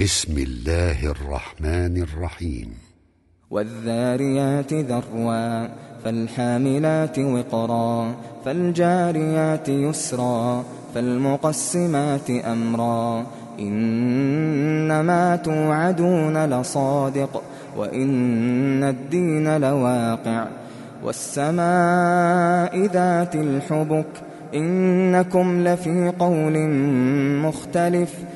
بسم الله الرحمن الرحيم. والذاريات ذروا فالحاملات وقرا فالجاريات يسرا فالمقسمات أمرا. إنما توعدون لصادق وإن الدين لواقع. والسماء ذات الحبك إنكم لفي قول مختلف.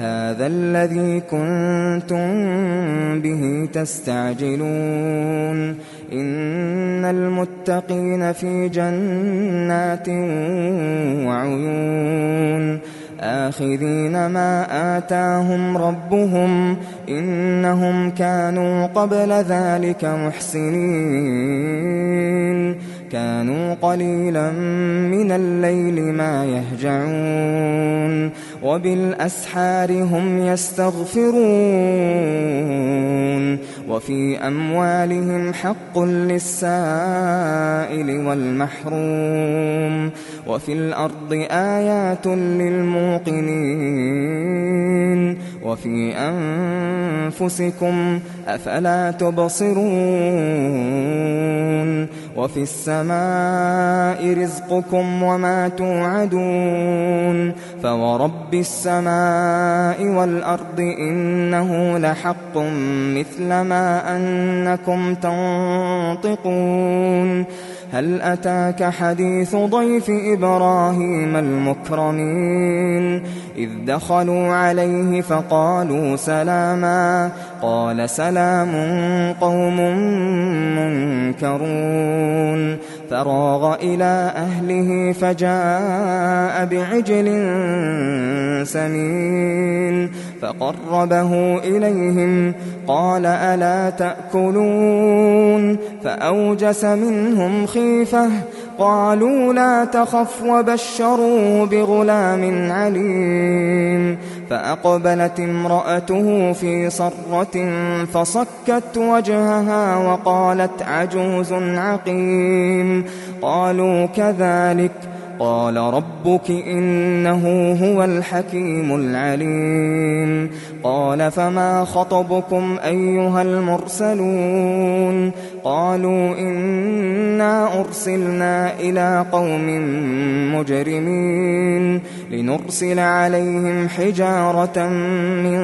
هذا الذي كنتم به تستعجلون. إن المتقين في جنات وعيون. آخذين ما آتاهم ربهم. إنهم كانوا قبل ذلك محسنين. كانوا قليلا من الليل ما يهجعون. وبالأسحار هم يستغفرون وفي أموالهم حق للسائل والمحروم وفي الأرض آيات للموقنين وفي أنفسكم أفلا تبصرون وفي السماء رزقكم وما توعدون فورب السماء والأرض إنه لحق مثل ما أنكم تنطقون هل أتاك حديث ضيف إبراهيم المكرمين؟ إذ دخلوا عليه فقالوا سلاما. قال سلام قوم منكرون. فراغ إلى أهله فجاء بعجل سمين فقربه إليهم قال ألا تأكلون فأوجس منهم خيفة قالوا لا تخف وبشروه بغلام عليم. فأقبلت امرأته في صرة فصكت وجهها وقالت عجوز عقيم. قالوا كذلك. قال ربك إنه هو الحكيم العليم. قال فما خطبكم أيها المرسلون؟ قالوا إنا أرسلنا إلى قوم مجرمين لنرسل عليهم حجارة من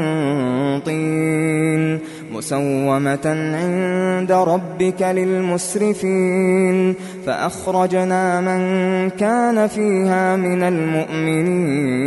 طين مسومة عند ربك للمسرفين فأخرجنا من كان فيها من المؤمنين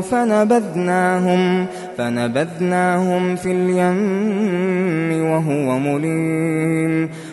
فنبذناهم فنبذناهم في اليم وهو مليم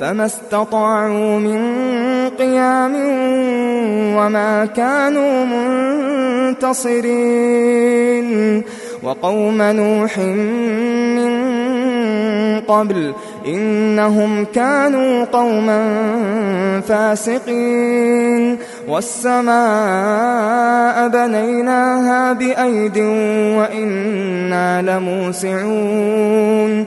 فما استطاعوا من قيام وما كانوا منتصرين. وقوم نوح من قبل إنهم كانوا قوما فاسقين. والسماء بنيناها بأيد وإنا لموسعون.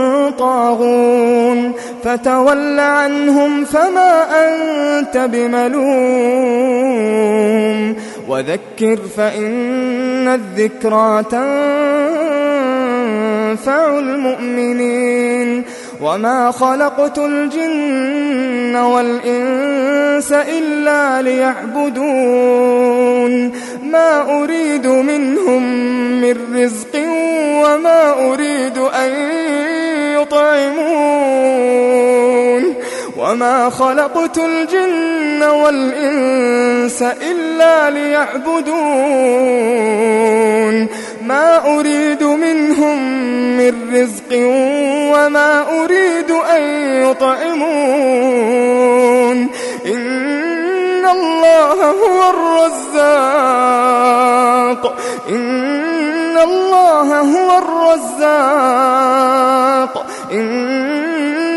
طاغون فتول عنهم فما أنت بملوم. وذكر فإن الذكرى تنفع المؤمنين. وما خلقت الجن والإنس إلا ليعبدون. ما أريد منهم من رزق وما أريد وما خلقت الجن والإنس إلا ليعبدون ما أريد منهم من رزق وما أريد أن يطعمون إن الله هو الرزاق إن الله هو الرزاق إن